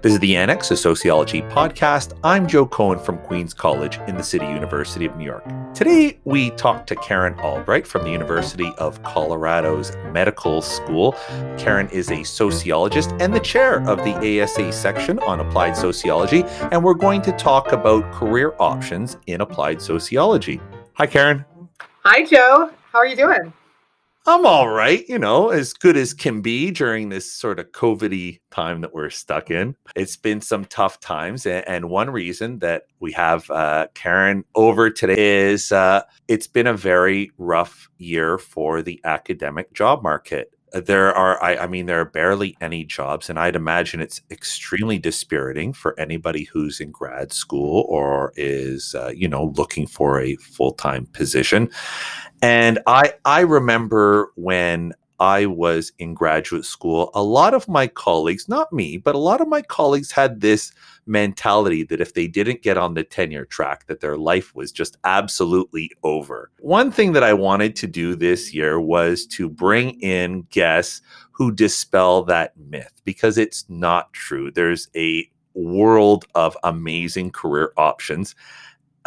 This is the Annex, a sociology podcast. I'm Joe Cohen from Queens College in the City University of New York. Today, we talk to Karen Albright from the University of Colorado's Medical School. Karen is a sociologist and the chair of the ASA section on applied sociology, and we're going to talk about career options in applied sociology. Hi, Karen. Hi, Joe. How are you doing? I'm all right, you know, as good as can be during this sort of COVID time that we're stuck in. It's been some tough times. And, one reason that we have uh, Karen over today is uh, it's been a very rough year for the academic job market. There are, I, I mean, there are barely any jobs, and I'd imagine it's extremely dispiriting for anybody who's in grad school or is, uh, you know, looking for a full time position. And I I remember when I was in graduate school, a lot of my colleagues, not me, but a lot of my colleagues had this mentality that if they didn't get on the tenure track, that their life was just absolutely over. One thing that I wanted to do this year was to bring in guests who dispel that myth because it's not true. There's a world of amazing career options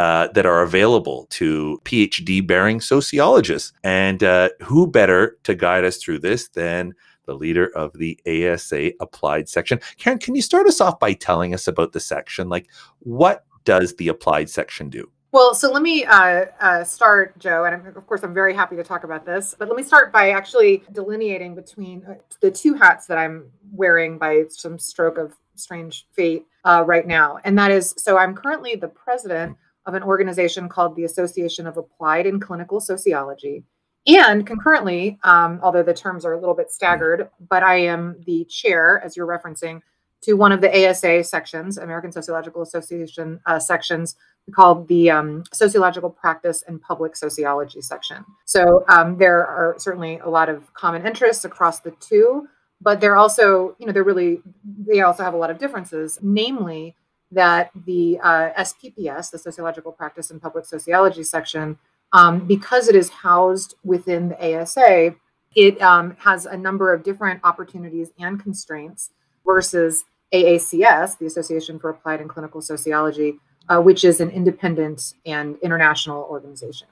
uh, that are available to PhD bearing sociologists. And uh, who better to guide us through this than the leader of the ASA applied section? Karen, can you start us off by telling us about the section? Like, what does the applied section do? Well, so let me uh, uh, start, Joe, and of course, I'm very happy to talk about this. But let me start by actually delineating between uh, the two hats that I'm wearing by some stroke of strange fate uh, right now. And that is so I'm currently the president of an organization called the Association of Applied and Clinical Sociology. And concurrently, um, although the terms are a little bit staggered, but I am the chair, as you're referencing, to one of the ASA sections, American Sociological Association uh, sections, called the um, Sociological Practice and Public Sociology section. So um, there are certainly a lot of common interests across the two, but they're also, you know, they're really, they also have a lot of differences, namely that the uh, SPPS, the Sociological Practice and Public Sociology section, um, because it is housed within the ASA, it um, has a number of different opportunities and constraints versus AACS, the Association for Applied and Clinical Sociology, uh, which is an independent and international organization.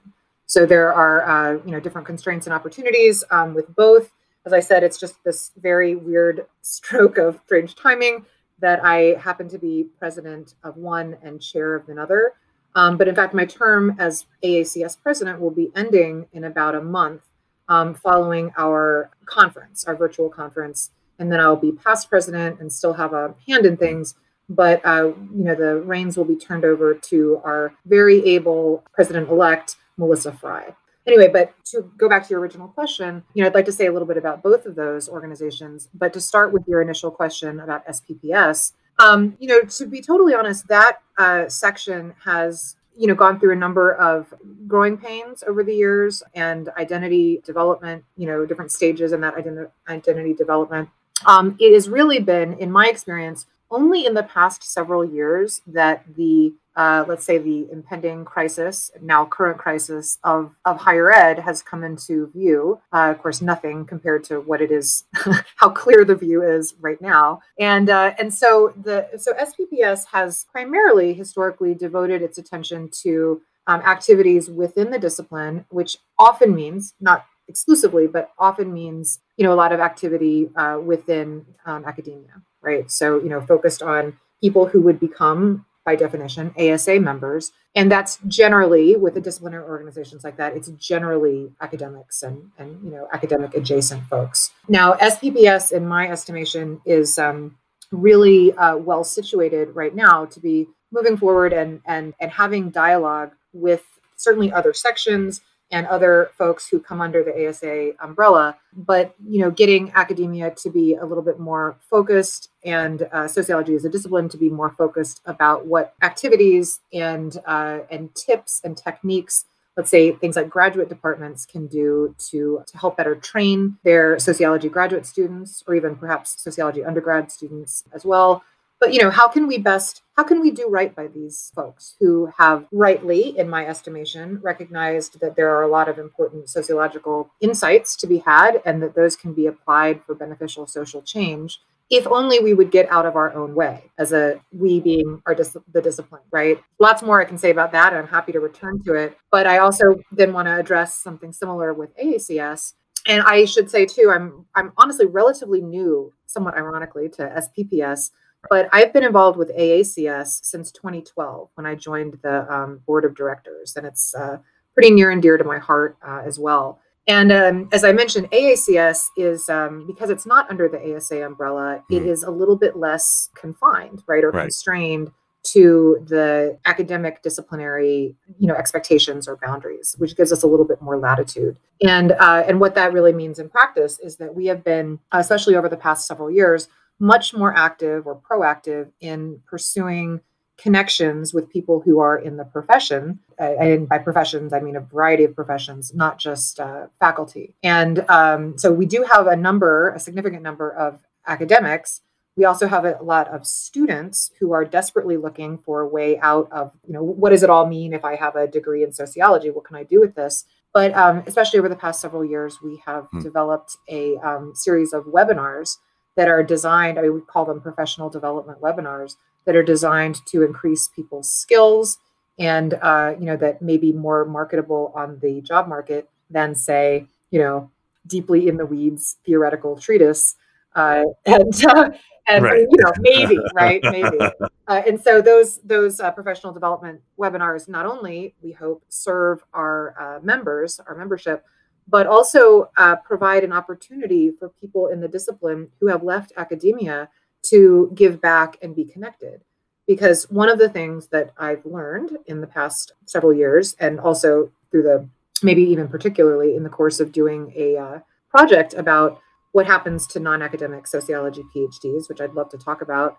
So there are uh, you know different constraints and opportunities um, with both. As I said, it's just this very weird stroke of strange timing that I happen to be president of one and chair of another. Um, but in fact, my term as AACS president will be ending in about a month um, following our conference, our virtual conference. And then I'll be past president and still have a hand in things. But uh, you know, the reins will be turned over to our very able president-elect, Melissa Frey. Anyway, but to go back to your original question, you know, I'd like to say a little bit about both of those organizations. But to start with your initial question about SPPS, um, you know, to be totally honest, that uh, section has you know gone through a number of growing pains over the years and identity development you know different stages in that identi- identity development um, it has really been in my experience only in the past several years that the uh, let's say the impending crisis, now current crisis of, of higher ed has come into view. Uh, of course, nothing compared to what it is, how clear the view is right now. And uh, and so the so SPPS has primarily historically devoted its attention to um, activities within the discipline, which often means not exclusively, but often means you know a lot of activity uh, within um, academia, right? So you know focused on people who would become by definition, ASA members. And that's generally with the disciplinary organizations like that, it's generally academics and, and you know, academic adjacent folks. Now, SPPS, in my estimation, is um, really uh, well situated right now to be moving forward and, and, and having dialogue with certainly other sections and other folks who come under the ASA umbrella. But you know, getting academia to be a little bit more focused and uh, sociology as a discipline to be more focused about what activities and uh, and tips and techniques. Let's say things like graduate departments can do to, to help better train their sociology graduate students, or even perhaps sociology undergrad students as well, but you know how can we best how can we do right by these folks who have rightly in my estimation recognized that there are a lot of important sociological insights to be had and that those can be applied for beneficial social change if only we would get out of our own way as a we being our dis- the discipline right? Lots more i can say about that. And i'm happy to return to it. But i also then want to address something similar with aacs and i should say too i'm i'm honestly relatively new somewhat ironically to spps but i've been involved with aacs since 2012 when i joined the um, board of directors and it's uh, pretty near and dear to my heart uh, as well and um, as I mentioned, AACS is um, because it's not under the ASA umbrella, mm. it is a little bit less confined, right, or right. constrained to the academic disciplinary you know expectations or boundaries which gives us a little bit more latitude and uh, and what that really means in practice is that we have been especially over the past several years much more active or proactive in pursuing connections with people who are in the profession. And by professions, I mean a variety of professions, not just uh, faculty. And um, so we do have a number, a significant number of academics. We also have a lot of students who are desperately looking for a way out of, you know, what does it all mean if I have a degree in sociology? What can I do with this? But um, especially over the past several years, we have hmm. developed a um, series of webinars that are designed, I mean, we call them professional development webinars that are designed to increase people's skills and uh, you know that may be more marketable on the job market than say you know deeply in the weeds theoretical treatise uh, and uh, and right. you know maybe right maybe uh, and so those those uh, professional development webinars not only we hope serve our uh, members our membership but also provide an opportunity for people in the discipline who have left academia to give back and be connected. Because one of the things that I've learned in the past several years, and also through the maybe even particularly in the course of doing a uh, project about what happens to non academic sociology PhDs, which I'd love to talk about.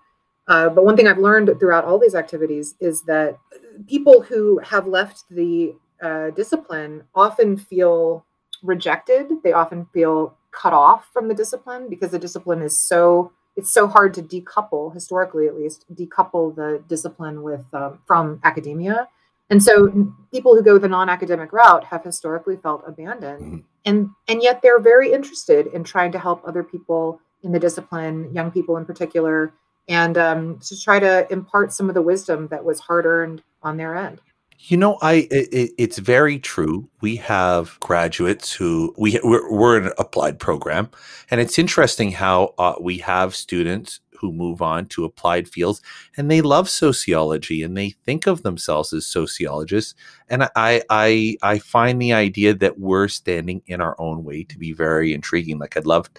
Uh, but one thing I've learned throughout all these activities is that people who have left the uh, discipline often feel rejected. They often feel cut off from the discipline because the discipline is so it's so hard to decouple historically at least decouple the discipline with um, from academia and so people who go the non-academic route have historically felt abandoned mm-hmm. and and yet they're very interested in trying to help other people in the discipline young people in particular and um, to try to impart some of the wisdom that was hard earned on their end you know, I it, it's very true. We have graduates who we we're, we're an applied program, and it's interesting how uh, we have students who move on to applied fields and they love sociology and they think of themselves as sociologists. And I, I i find the idea that we're standing in our own way to be very intriguing. Like i'd love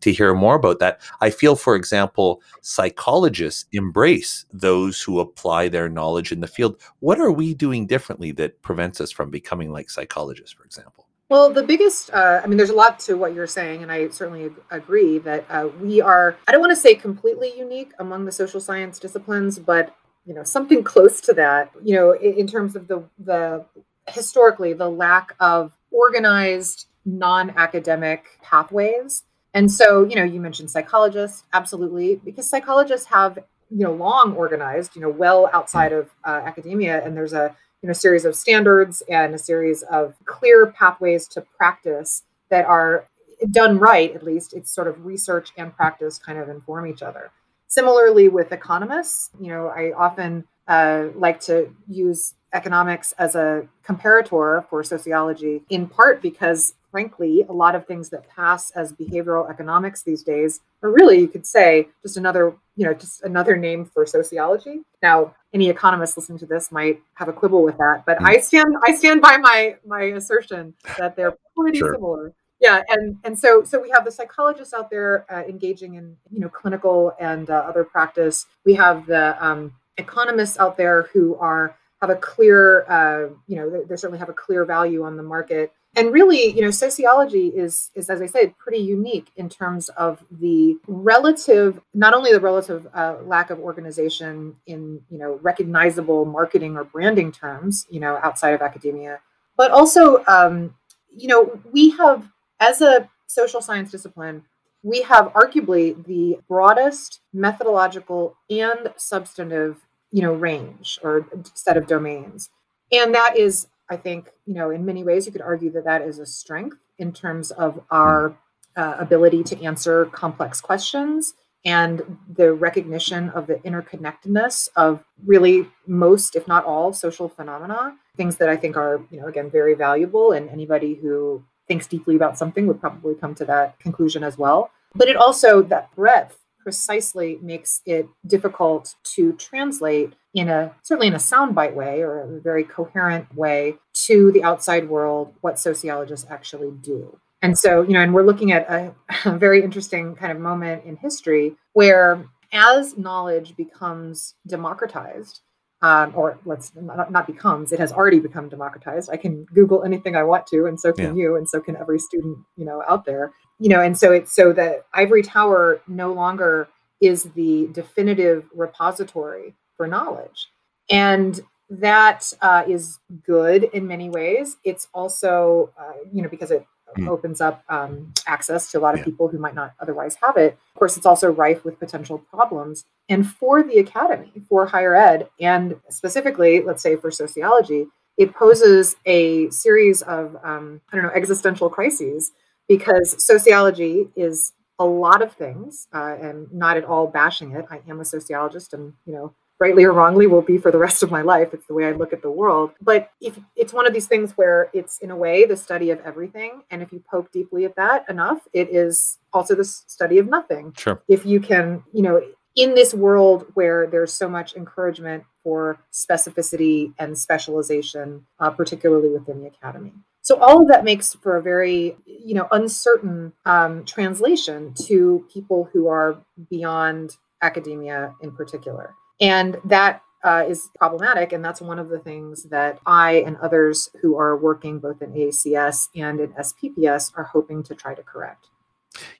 to hear more about that. I feel for example psychologists embrace those who apply their knowledge in the field. What are we doing differently that prevents us from becoming like psychologists for example well, the biggest, uh, I mean, there's a lot to what you're saying, and I certainly ag- agree that uh, we are, I don't want to say completely unique among the social science disciplines, but, you know, something close to that, you know, in, in terms of the, the, historically, the lack of organized non academic pathways. And so, you know, you mentioned psychologists, absolutely, because psychologists have, you know, long organized, you know, well outside of uh, academia, and there's a, you know, series of standards and a series of clear pathways to practice that are done right, at least it's sort of research and practice kind of inform each other. Similarly, with economists, you know, I often uh, like to use economics as a comparator for sociology, in part because frankly, a lot of things that pass as behavioral economics these days are really, you could say, just another, you know, just another name for sociology. Now, any economist listening to this might have a quibble with that, but I stand I stand by my my assertion that they're pretty sure. similar. Yeah, and and so so we have the psychologists out there uh, engaging in you know clinical and uh, other practice. We have the um, economists out there who are have a clear uh, you know they, they certainly have a clear value on the market and really you know sociology is is as i said pretty unique in terms of the relative not only the relative uh, lack of organization in you know recognizable marketing or branding terms you know outside of academia but also um, you know we have as a social science discipline we have arguably the broadest methodological and substantive you know range or set of domains. And that is I think, you know, in many ways, you could argue that that is a strength in terms of our uh, ability to answer complex questions and the recognition of the interconnectedness of really most, if not all, social phenomena. Things that I think are, you know, again, very valuable. And anybody who thinks deeply about something would probably come to that conclusion as well. But it also, that breadth precisely makes it difficult to translate in a certainly in a soundbite way or a very coherent way to the outside world what sociologists actually do. And so, you know, and we're looking at a, a very interesting kind of moment in history where as knowledge becomes democratized, um, or let's not, not, becomes, it has already become democratized. I can Google anything I want to, and so can yeah. you, and so can every student, you know, out there. You know, and so it's so that ivory tower no longer is the definitive repository for knowledge, and that uh, is good in many ways. It's also, uh, you know, because it mm. opens up um, access to a lot of yeah. people who might not otherwise have it. Of course, it's also rife with potential problems. And for the academy, for higher ed, and specifically, let's say for sociology, it poses a series of, um, I don't know, existential crises because sociology is a lot of things uh, and not at all bashing it. I am a sociologist and, you know, rightly or wrongly will be for the rest of my life. It's the way i look at the world. But if it's one of these things where it's in a way the study of everything and if you poke deeply at that enough it is also the study of nothing. Sure. If you can you know in this world where there's so much encouragement for specificity and specialization uh, particularly within the academy so all of that makes for a very you know uncertain um, translation to people who are beyond academia in particular and that uh, is problematic. And that's one of the things that I and others who are working both in AACS and in SPPS are hoping to try to correct.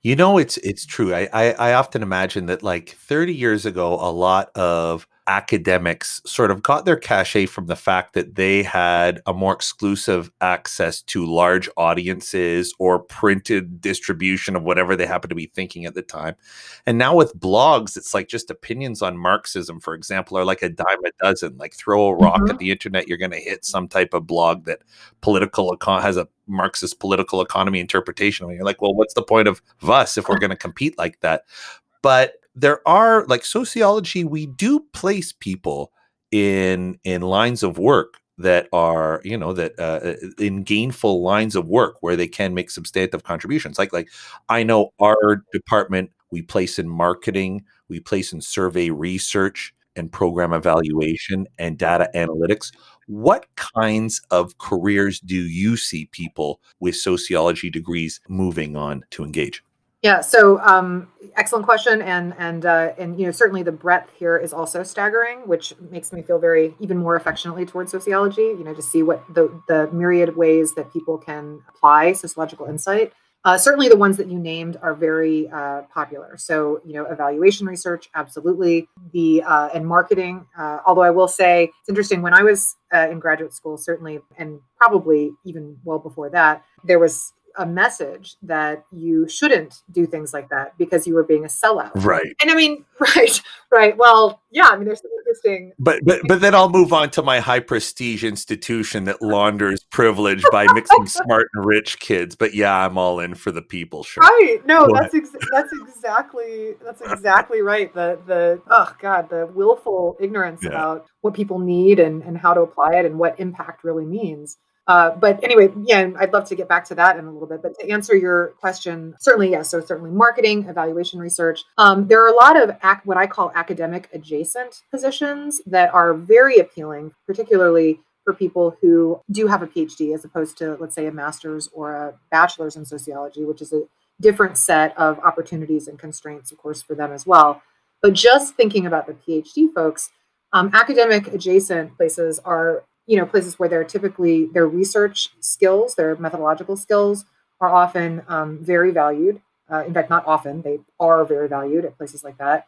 You know, it's it's true. I, I, I often imagine that like 30 years ago, a lot of academics sort of got their cachet from the fact that they had a more exclusive access to large audiences or printed distribution of whatever they happen to be thinking at the time. And now with blogs, it's like just opinions on Marxism, for example, are like a dime a dozen. Like throw a rock mm-hmm. at the internet, you're going to hit some type of blog that political econ has a Marxist political economy interpretation. And you're like, well, what's the point of us if we're going to compete like that? But there are like sociology we do place people in in lines of work that are you know that uh, uh, in gainful lines of work where they can make substantive contributions. Like like i know our department we place in marketing we place in survey research and program evaluation and data analytics. What kinds of careers do you see people with sociology degrees moving on to engage yeah. So, um, excellent question, and and uh, and you know certainly the breadth here is also staggering, which makes me feel very even more affectionately towards sociology. You know, to see what the the myriad ways that people can apply sociological insight. Uh, certainly, the ones that you named are very uh, popular. So, you know, evaluation research, absolutely. The uh, and marketing. Uh, although I will say it's interesting when I was uh, in graduate school, certainly, and probably even well before that, there was a message that you shouldn't do things like that because you were being a sellout. Right. And I mean, right, right. Well, yeah, I mean, there's some interesting. But but but then I'll move on to my high prestige institution that launders privilege by mixing smart and rich kids. But yeah, I'm all in for the people. Sure. Right. No, Go that's ex- that's exactly that's exactly right. The the oh god, the willful ignorance yeah. about what people need and and how to apply it and what impact really means. Uh, but anyway, yeah, I'd love to get back to that in a little bit. But to answer your question, certainly yes. So certainly marketing, evaluation, research. Um, there are a lot of ac- what I call academic adjacent positions that are very appealing, particularly for people who do have a PhD as opposed to, let's say, a master's or a bachelor's in sociology, which is a different set of opportunities and constraints, of course, for them as well. But just thinking about the PhD folks, um, academic adjacent places are you know places where they're typically their research skills their methodological skills are often um, very valued. Uh, in fact not often they are very valued at places like that.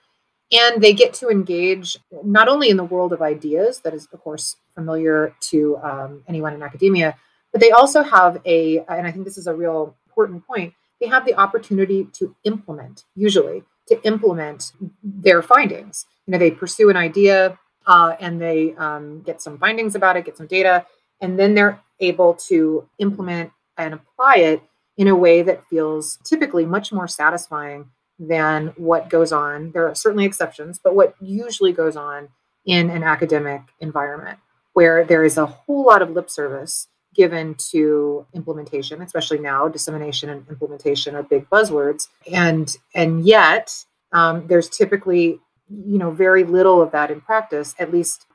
And they get to engage not only in the world of ideas that is of course familiar to um, anyone in academia but they also have a and i think this is a real important point they have the opportunity to implement usually to implement their findings. You know they pursue an idea uh, and they um, get some findings about it, get some data, and then they're able to implement and apply it in a way that feels typically much more satisfying than what goes on. There are certainly exceptions, but what usually goes on in an academic environment where there is a whole lot of lip service given to implementation especially now dissemination and implementation are big buzzwords and and yet um, there's typically you know very little of that in practice at least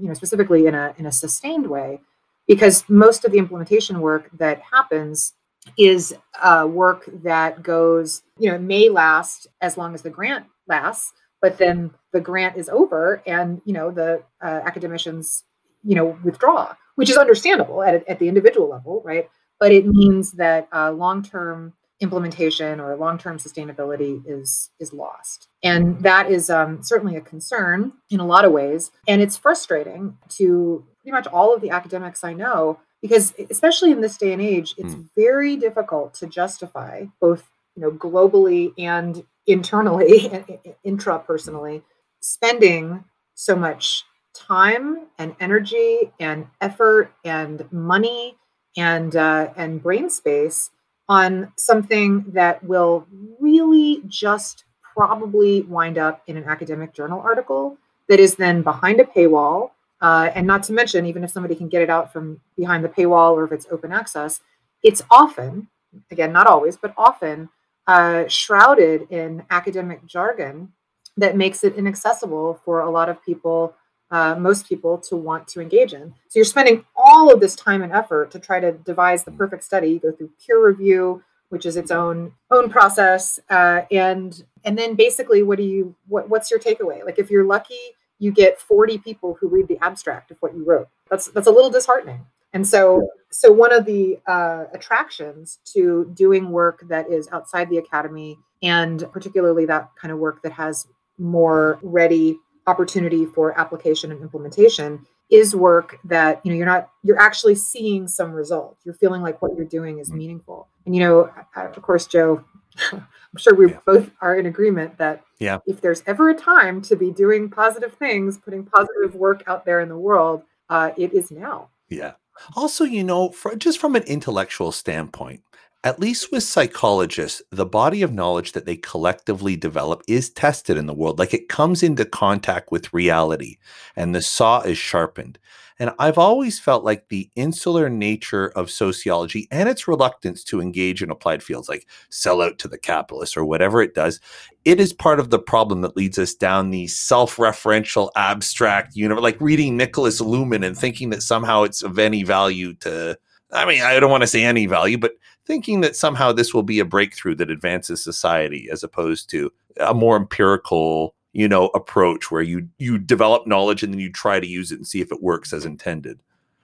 you know specifically in a in a sustained way because most of the implementation work that happens is uh, work that goes you know may last as long as the grant lasts but then the grant is over and you know the uh, academicians you know withdraw which is understandable at, at the individual level right? But it means that uh, long-term implementation or long-term sustainability is is lost and that is um, certainly a concern in a lot of ways and it's frustrating to pretty much all of the academics i know because especially in this day and age it's mm. very difficult to justify both you know globally and internally and intrapersonally spending so much time and energy and effort and money and uh, and brain space on something that will really just probably wind up in an academic journal article that is then behind a paywall uh, and not to mention even if somebody can get it out from behind the paywall or if it's open access it's often again not always but often uh, shrouded in academic jargon that makes it inaccessible for a lot of people, uh, most people, to want to engage in. So you're spending all of this time and effort to try to devise the perfect study. You go through peer review, which is its own own process, uh, and and then basically, what do you what, what's your takeaway? Like if you're lucky, you get 40 people who read the abstract of what you wrote. That's that's a little disheartening. And so, so one of the uh, attractions to doing work that is outside the academy, and particularly that kind of work that has more ready opportunity for application and implementation, is work that you know you're not you're actually seeing some result. You're feeling like what you're doing is mm-hmm. meaningful. And you know, of course, Joe. I'm sure we yeah. both are in agreement that yeah. if there's ever a time to be doing positive things, putting positive work out there in the world, uh, it is now. Yeah. Also, you know, for, just from an intellectual standpoint, at least with psychologists, the body of knowledge that they collectively develop is tested in the world. Like it comes into contact with reality and the saw is sharpened. And I've always felt like the insular nature of sociology and its reluctance to engage in applied fields, like sell out to the capitalists or whatever it does, it is part of the problem that leads us down the self-referential abstract universe, like reading Nicholas Luhmann and thinking that somehow it's of any value to I mean, I don't want to say any value, but thinking that somehow this will be a breakthrough that advances society as opposed to a more empirical you know approach where you you develop knowledge and then you try to use it and see if it works as intended?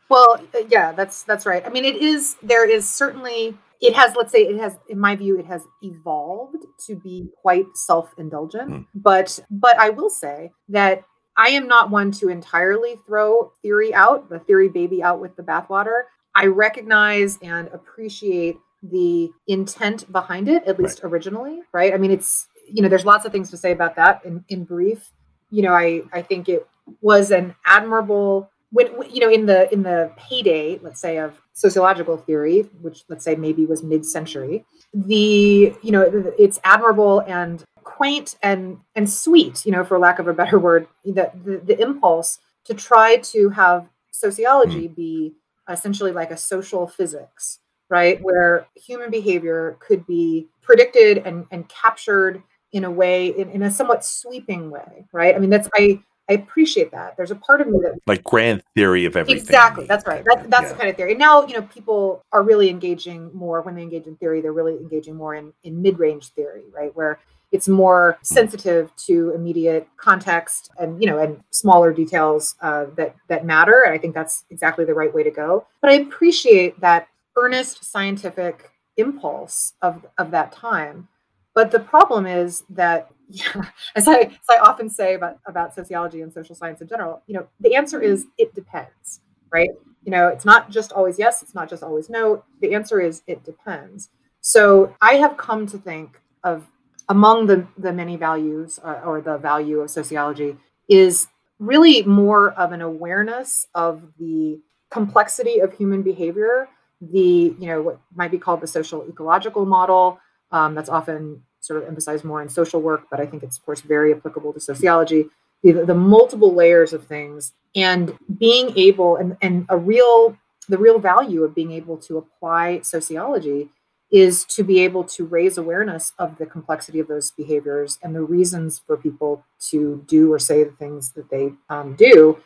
Well uh, yeah that's that's right. I mean it is there is certainly it has let's say it has in my view it has evolved to be quite self-indulgent. Mm. but but i will say that i am not one to entirely throw theory out the theory baby out with the bathwater. I recognize and appreciate the intent behind it at least right. originally right i mean it's you know, there's lots of things to say about that in, in brief. You know, I, I think it was an admirable when, you know in the in the heyday let's say of sociological theory which let's say maybe was mid-century the you know it's admirable and quaint and and sweet you know for lack of a better word the the, the impulse to try to have sociology mm. be essentially like a social physics right where human behavior could be predicted and, and captured in a way in, in a somewhat sweeping way right? I mean that's i i appreciate that. There's a part of me that like grand theory of everything. Exactly that's right. That's, that's yeah. the kind of theory. And now you know people are really engaging more when they engage in theory they're really engaging more in in mid-range theory right? Where it's more hmm. sensitive to immediate context and you know and smaller details uh, that that matter and i think that's exactly the right way to go. But i appreciate that earnest scientific impulse of of that time but the problem is that, yeah, as I as I often say about about sociology and social science in general, you know, the answer is it depends, right? You know, it's not just always yes, it's not just always no. The answer is it depends. So I have come to think of among the the many values uh, or the value of sociology is really more of an awareness of the complexity of human behavior the you know what might be called the social ecological model um, that's often sort of emphasized more in social work, but I think it's, of course, very applicable to sociology. The, the multiple layers of things and being able and, and a real the real value of being able to apply sociology is to be able to raise awareness of the complexity of those behaviors and the reasons for people to do or say the things that they um, do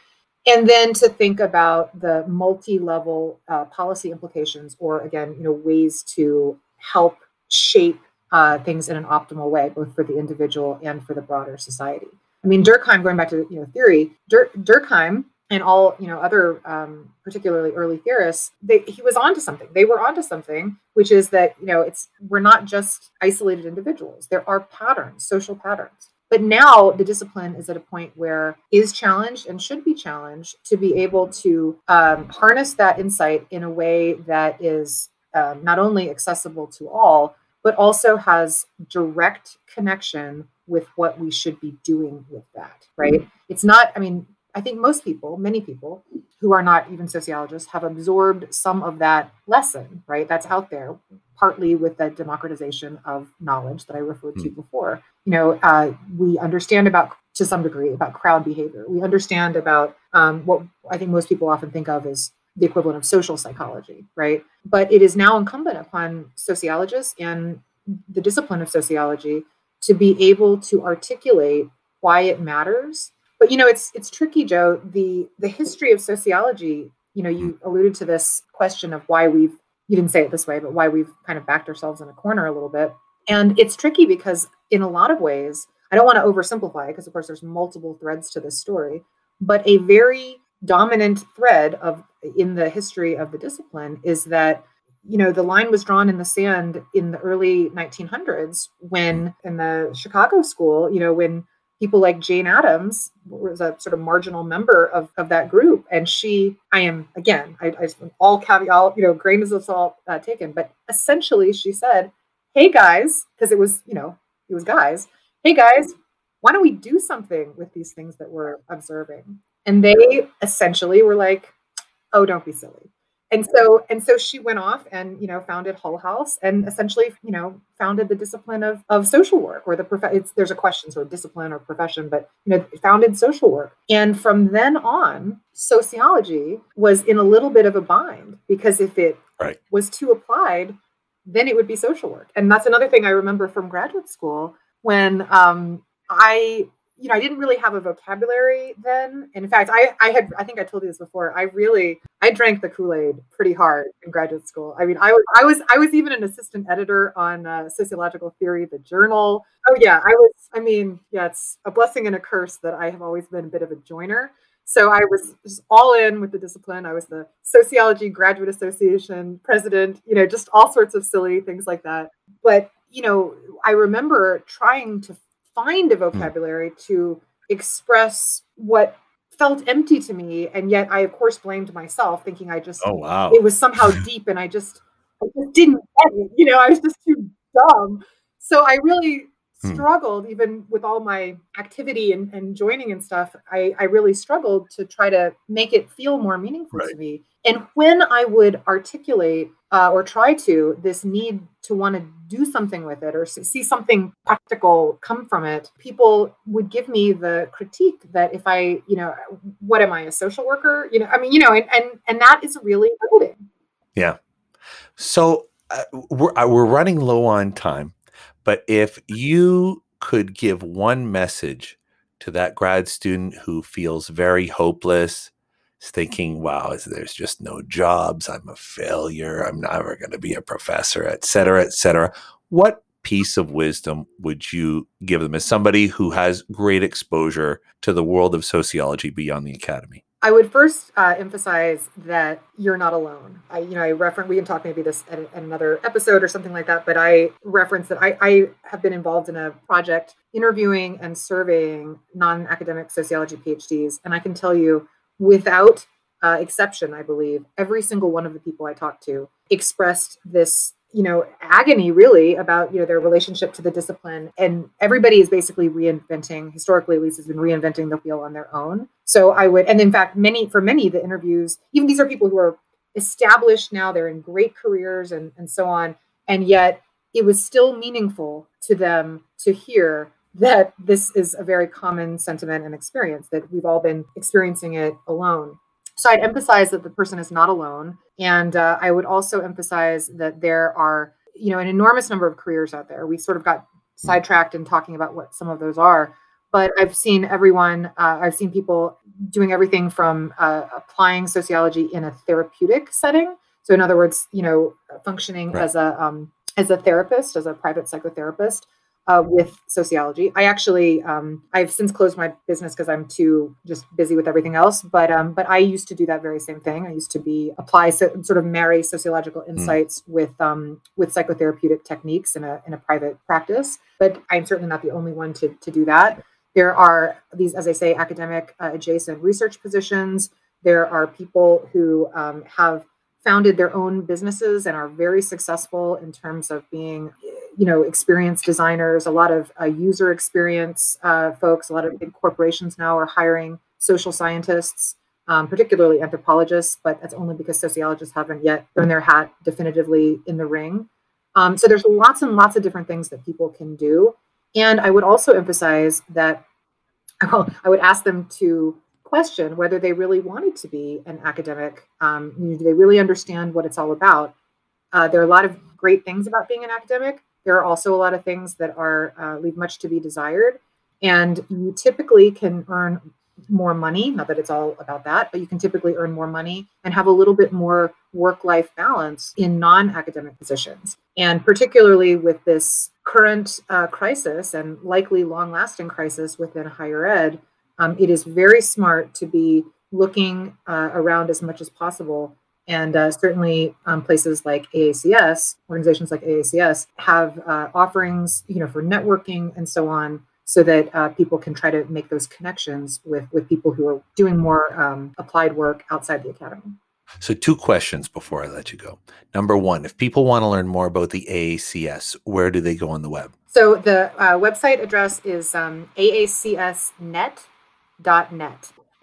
and then to think about the multi-level uh, policy implications or again you know ways to help shape uh, things in an optimal way both for the individual and for the broader society. I mean durkheim going back to you know theory Dur- durkheim and all you know other um, particularly early theorists they, he was onto something. They were onto something which is that you know it's we're not just isolated individuals. There are patterns social patterns but now the discipline is at a point where is challenged and should be challenged to be able to um, harness that insight in a way that is um, not only accessible to all but also has direct connection with what we should be doing with that right mm-hmm. it's not i mean I think most people, many people who are not even sociologists, have absorbed some of that lesson, right? That's out there, partly with the democratization of knowledge that I referred to mm. before. You know, uh, we understand about, to some degree, about crowd behavior. We understand about um, what I think most people often think of as the equivalent of social psychology, right? But it is now incumbent upon sociologists and the discipline of sociology to be able to articulate why it matters but you know it's it's tricky joe. The the history of sociology you know you mm-hmm. alluded to this question of why we've you didn't say it this way but why we've kind of backed ourselves in a corner a little bit. And it's tricky because in a lot of ways i don't want to oversimplify because of course there's multiple threads to this story but a very dominant thread of in the history of the discipline is that you know the line was drawn in the sand in the early 1900s when in the chicago school you know when people like Jane Addams was a sort of marginal member of, of that group. And she, I am, again, I, I all caveat, you know, grain of salt uh, taken, but essentially she said, hey guys, because it was, you know, it was guys, hey guys, why don't we do something with these things that we're observing? And they essentially were like, oh, don't be silly and so and so she went off and you know founded hull house and essentially you know founded the discipline of, of social work or the prof- it's there's a question sort of discipline or profession but you know founded social work and from then on sociology was in a little bit of a bind because if it right. was too applied then it would be social work and that's another thing i remember from graduate school when um, i you know, I didn't really have a vocabulary then. And in fact, I, I had, I think I told you this before. I really, I drank the Kool Aid pretty hard in graduate school. I mean, I was, I was, I was even an assistant editor on uh, sociological theory, the journal. Oh yeah, I was. I mean, yeah, it's a blessing and a curse that I have always been a bit of a joiner. So I was just all in with the discipline. I was the Sociology Graduate Association president. You know, just all sorts of silly things like that. But you know, I remember trying to find a hmm. vocabulary mm. to express what felt empty to me and yet i of course blamed myself thinking i just oh wow it was somehow deep and i just i just didn't get it you know i was just too dumb so i really hmm. struggled even with all my activity and, and joining and stuff I, I really struggled to try to make it feel more meaningful right. to me and when I would articulate uh, or try to this need to want to do something with it or see something practical come from it, people would give me the critique that if I, you know, what am I, a social worker? You know, I mean, you know, and and, and that is really limiting. Yeah. So uh, we're uh, we're running low on time, but if you could give one message to that grad student who feels very hopeless is thinking, wow, there's just no jobs. I'm a failure. I'm never going to be a professor, et cetera, et cetera. What piece of wisdom would you give them as somebody who has great exposure to the world of sociology beyond the academy? I would first uh, emphasize that you're not alone. I, you know, I reference. We can talk maybe this at, at, another episode or something like that. But I reference that I, I have been involved in a project interviewing and surveying non-academic sociology PhDs, and I can tell you without uh, exception, I believe, every single one of the people I talked to expressed this, you know, agony really about, you know, their relationship to the discipline. And everybody is basically reinventing, historically at least, has been reinventing the wheel on their own. So I would, and in fact, many, for many, the interviews, even these are people who are established now, they're in great careers and, and so on. And yet it was still meaningful to them to hear that this is a very common sentiment and experience that we've all been experiencing it alone. So I'd emphasize that the person is not alone. And uh, I would also emphasize that there are, you know, an enormous number of careers out there. We sort of got sidetracked in talking about what some of those are. But I've seen everyone, uh, I've seen people doing everything from uh, applying sociology in a therapeutic setting. So, in other words, you know, functioning right. as a um, as a therapist, as a private psychotherapist, uh, with sociology. I actually um, I've since closed my business because I'm too just busy with everything else. But um, but I used to do that very same thing. I used to be apply so, sort of marry sociological hmm. insights mm. with um, with psychotherapeutic techniques in a in a private practice. But I'm certainly not the only one to to do that. There are these, as I say, academic uh, adjacent research positions. There are people who um, have founded their own businesses and are very successful in terms of being you know experienced designers a lot of uh, user experience uh, folks a lot of big corporations now are hiring social scientists um, particularly anthropologists but that's only because sociologists haven't yet thrown their hat definitively in the ring. Um, so there's lots and lots of different things that people can do. And i would also emphasize that well, i would ask them to question whether they really wanted to be an academic um, do they really understand what it's all about? Uh, there are a lot of great things about being an academic there are also a lot of things that are uh, leave much to be desired, and you typically can earn more money. Not that it's all about that, but you can typically earn more money and have a little bit more work-life balance in non-academic positions. And particularly with this current uh, crisis and likely long-lasting crisis within higher ed, um, it is very smart to be looking uh, around as much as possible and uh, certainly um, places like AACS, organizations like AACS, have uh, offerings, you know, for networking and so on, so that uh, people can try to make those connections with with people who are doing more um, applied work outside the academy. So, two questions before I let you go. Number one, if people want to learn more about the AACS, where do they go on the web? So, the uh, website address is um, aacsnet.net.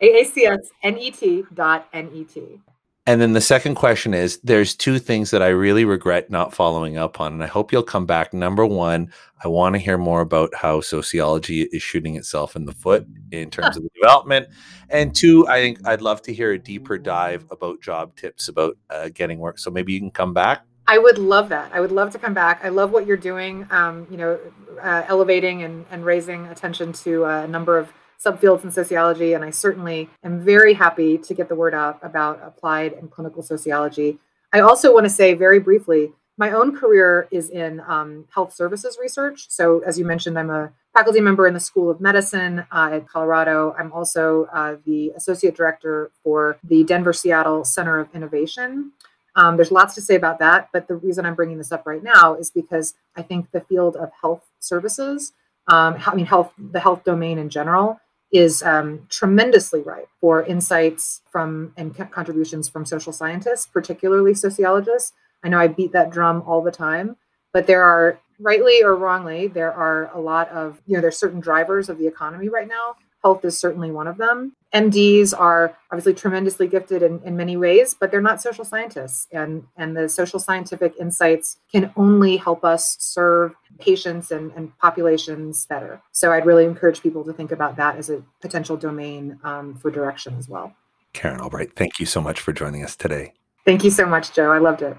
AACSnet.net. And then the second question is there's two things that I really regret not following up on. And I hope you'll come back. Number one, I want to hear more about how sociology is shooting itself in the foot in terms of the development. And two, I think I'd love to hear a deeper dive about job tips about uh, getting work. So maybe you can come back. I would love that. I would love to come back. I love what you're doing, um, you know, uh, elevating and, and raising attention to a number of subfields in sociology, and I certainly am very happy to get the word out about applied and clinical sociology. I also want to say very briefly my own career is in um, health services research. So, as you mentioned, I'm a faculty member in the School of Medicine uh, at Colorado. I'm also uh, the associate director for the Denver Seattle Center of Innovation. Um, there's lots to say about that, but the reason I'm bringing this up right now is because I think the field of health services, um, I mean, health, the health domain in general, is um, tremendously ripe for insights from and contributions from social scientists, particularly sociologists. I know I beat that drum all the time, but there are, rightly or wrongly, there are a lot of, you know, there's certain drivers of the economy right now. Health is certainly one of them. MDs are obviously tremendously gifted in, in many ways, but they're not social scientists. And, and the social scientific insights can only help us serve patients and, and populations better. So I'd really encourage people to think about that as a potential domain um, for direction as well. Karen Albright, thank you so much for joining us today. Thank you so much, Joe. I loved it.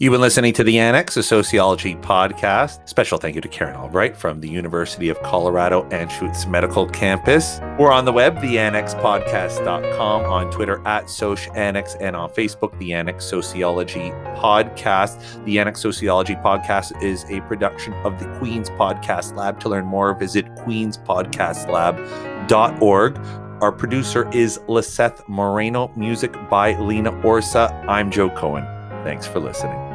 You've been listening to the Annex, a sociology podcast. Special thank you to Karen Albright from the University of Colorado Anschutz Medical Campus. We're on the web, theannexpodcast.com, on Twitter at SocAnnex, and on Facebook, the Annex Sociology Podcast. The Annex Sociology Podcast is a production of the Queen's Podcast Lab. To learn more, visit queenspodcastlab.org. Our producer is Liseth Moreno, music by Lena Orsa. I'm Joe Cohen. Thanks for listening.